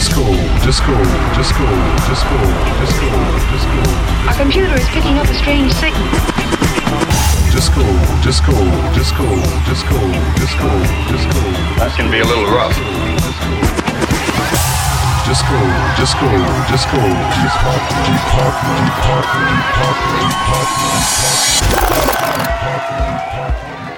disco, disco, disco, disco, disco, disco. Our computer is picking up a strange signal. Disco, disco, disco, disco, disco, disco. That can be a little rough. Disco, disco, disco, deep hop, deep hop, deep hop, deep hop, deep hop, deep hop, deep hop.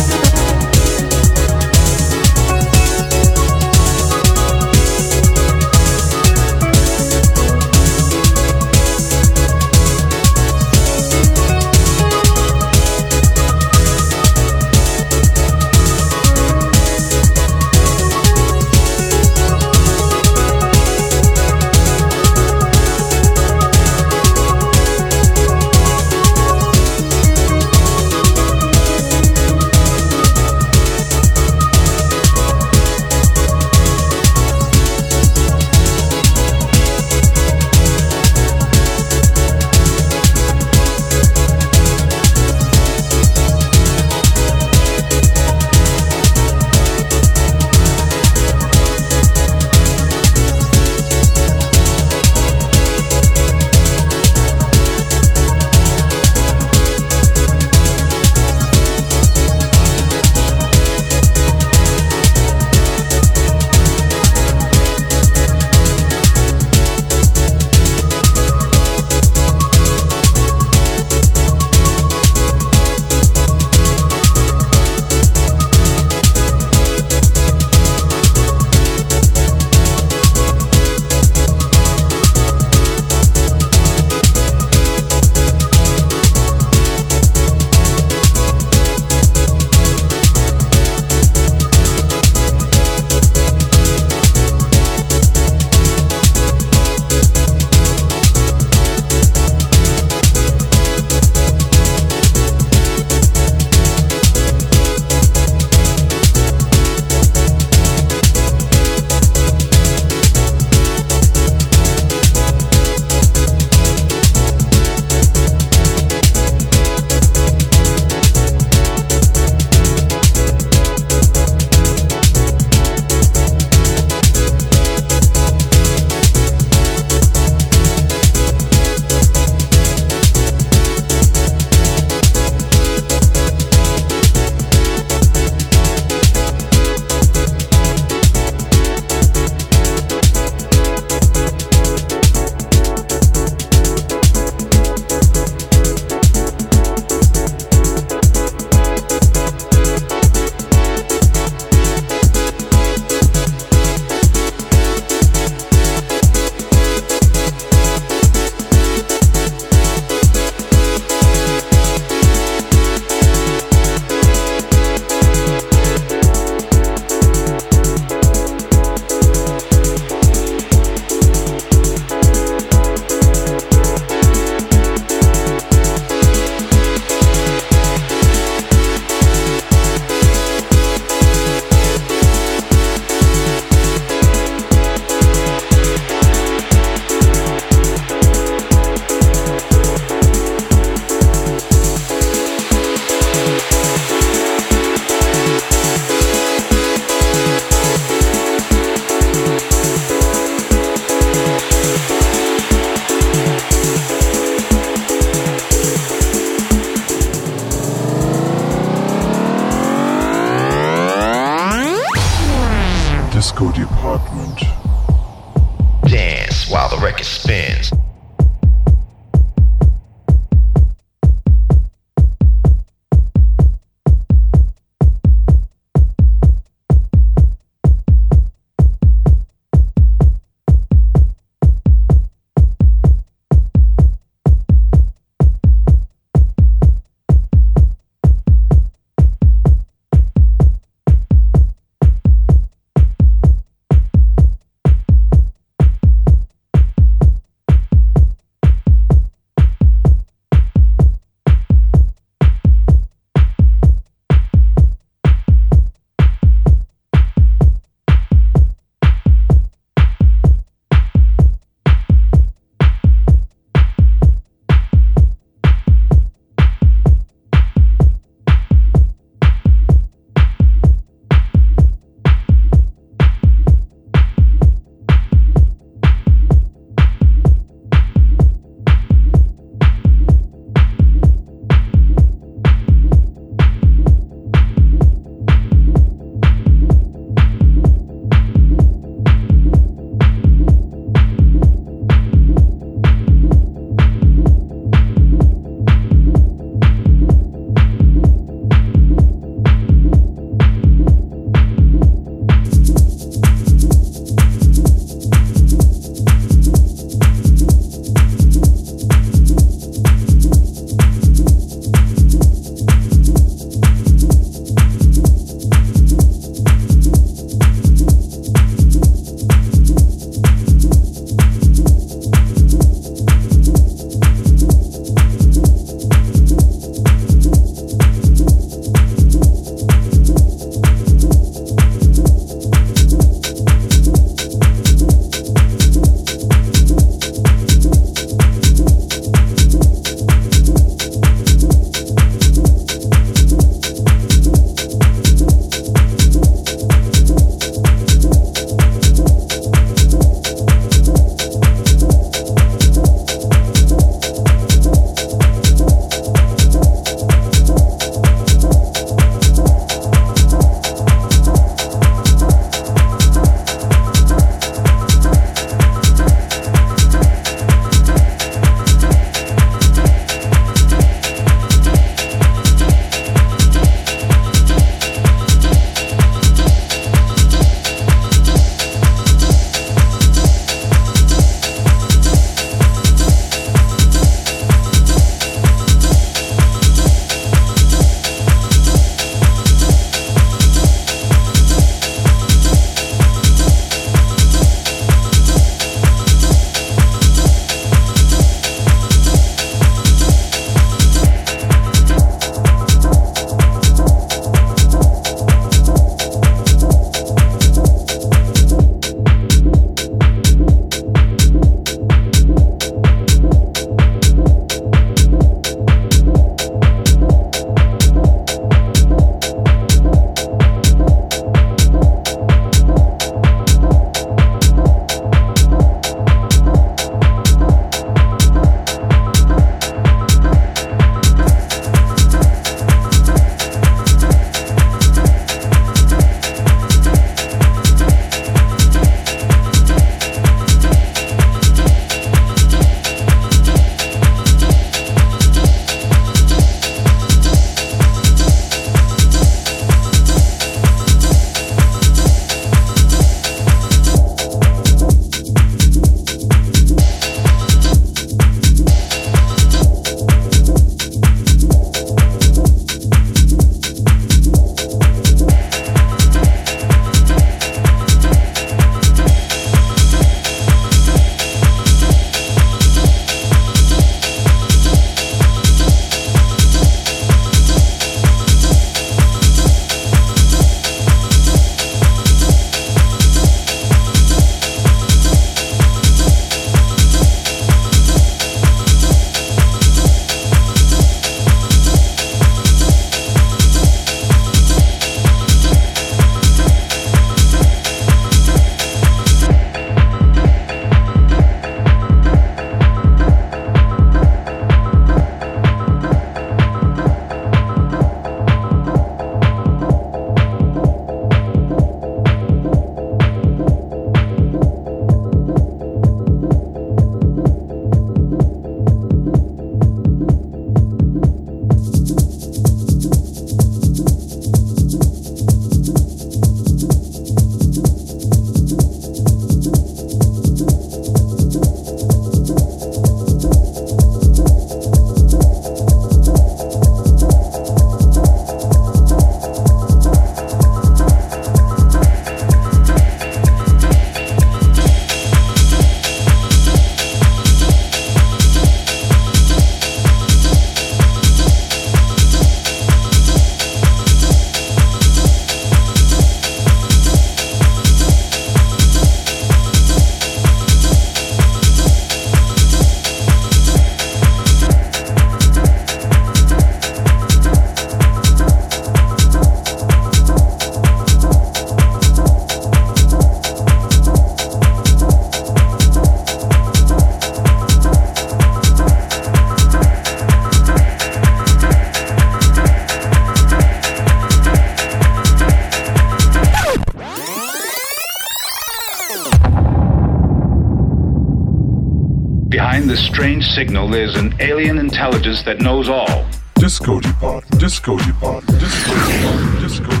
Behind this strange signal, there's an alien intelligence that knows all. Disco Department, Disco Department, Disco Department, Disco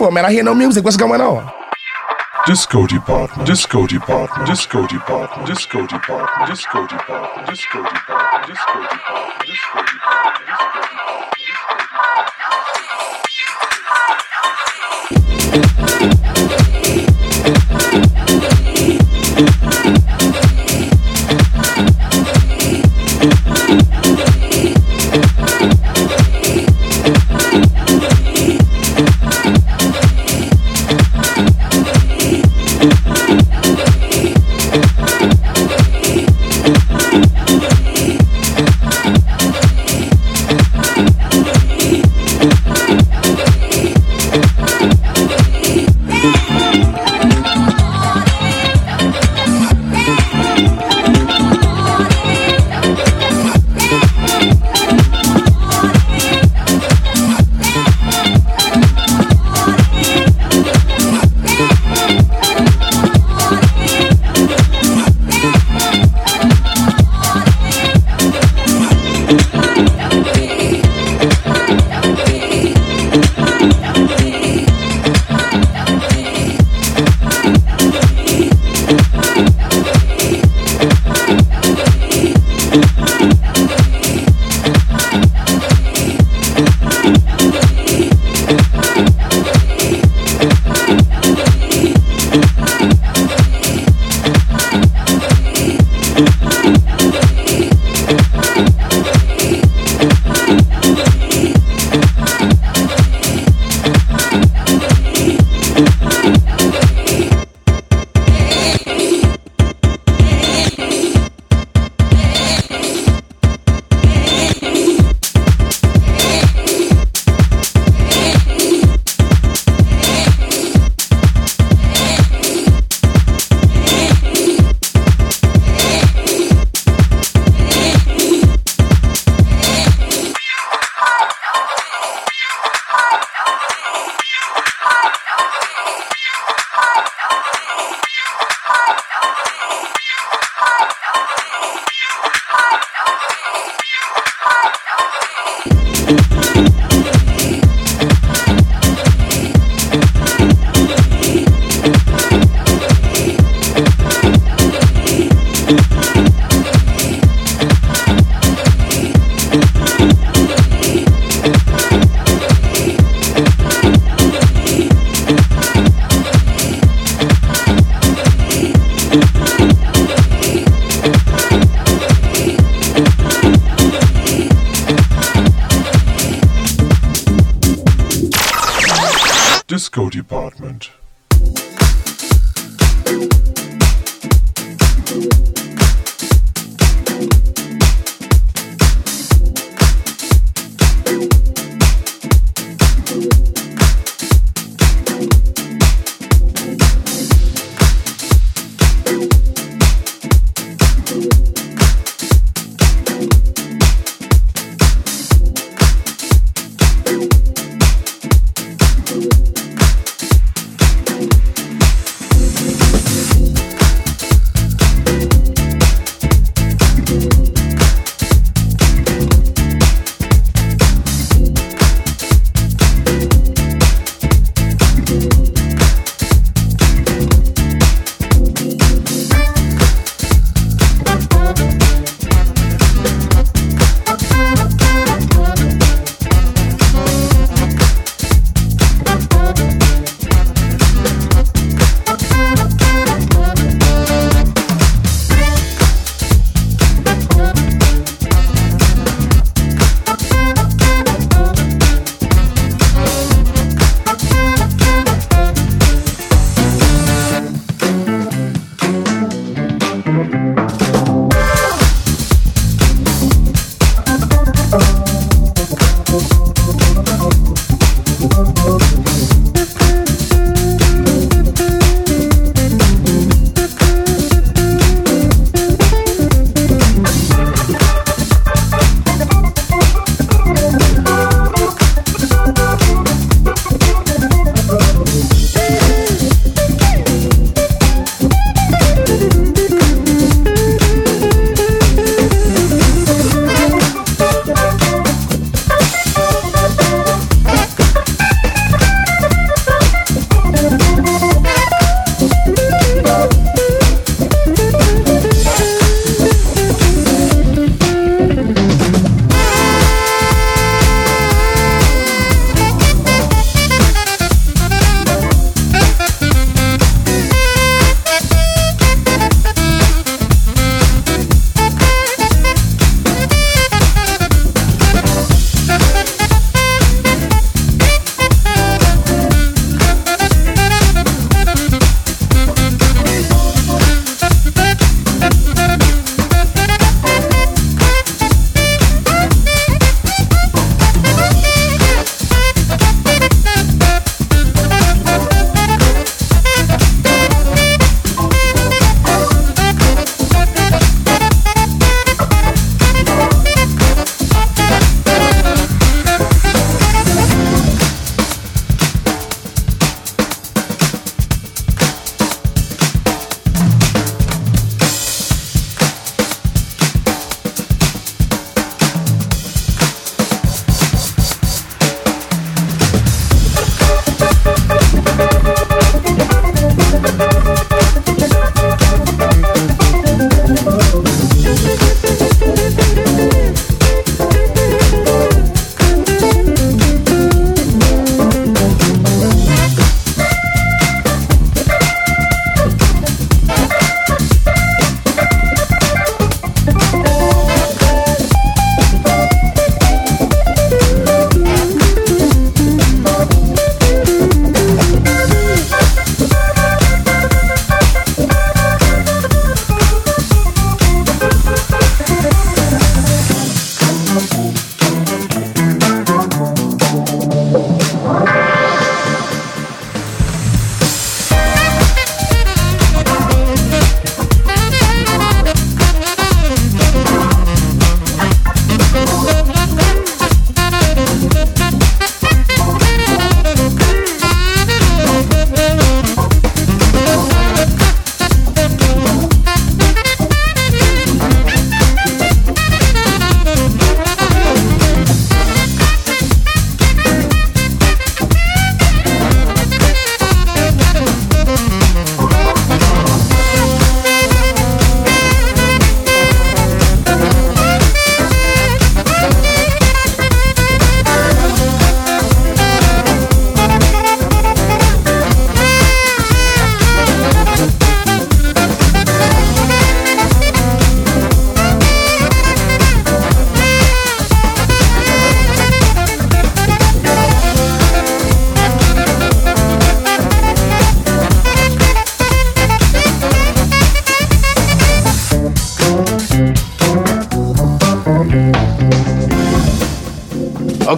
for, man? I hear no music. What's going on? Disco Department, Disco Department, Disco Department, Disco Department, Disco Department, Disco Department, Disco Department, Disco Department, Disco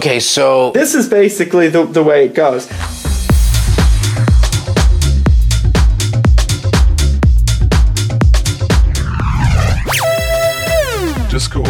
Okay, so This is basically the, the way it goes. Disco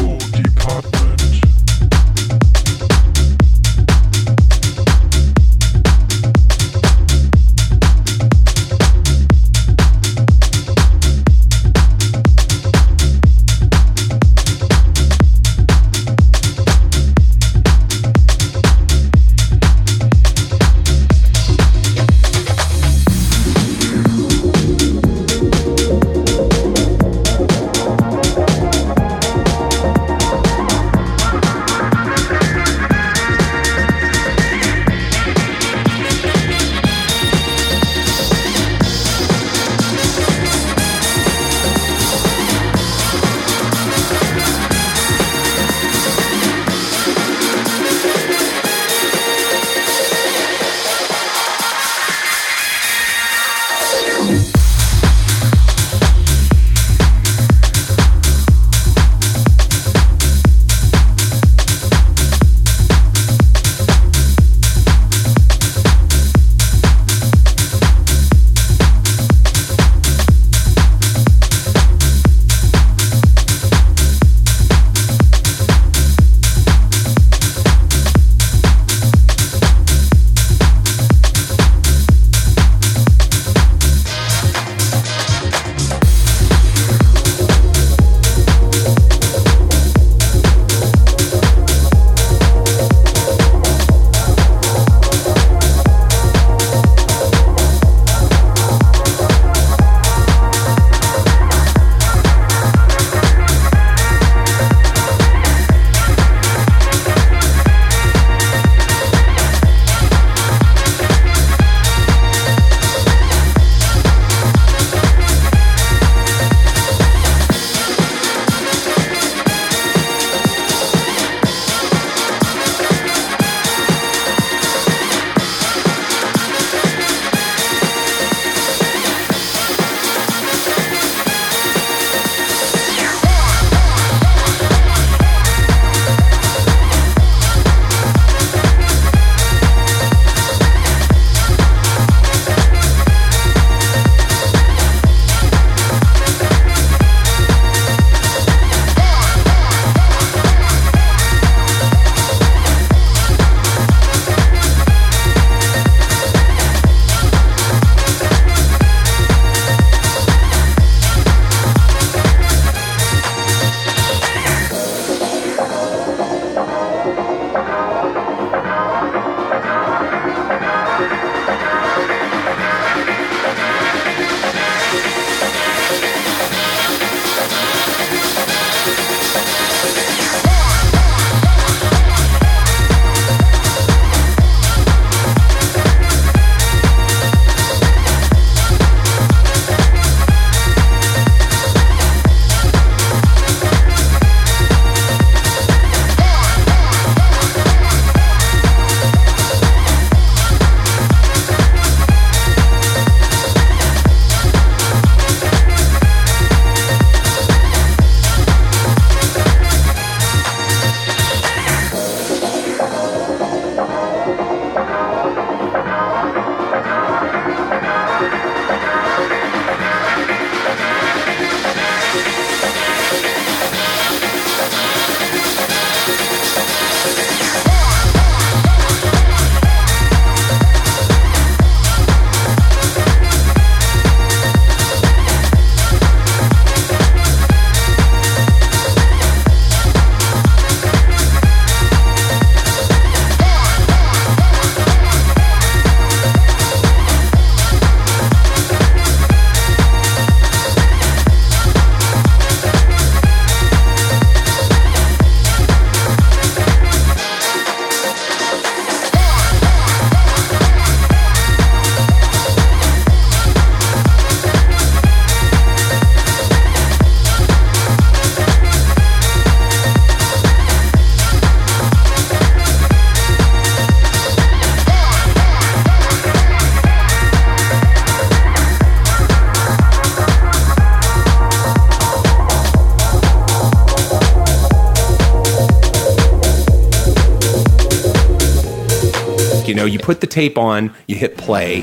put the tape on, you hit play.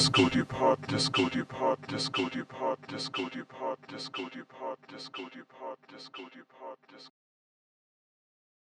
Disco Depot, Disco Depot, Disco Depot, Disco Depot, Disco Depot, Disco Depot, Disco Depot.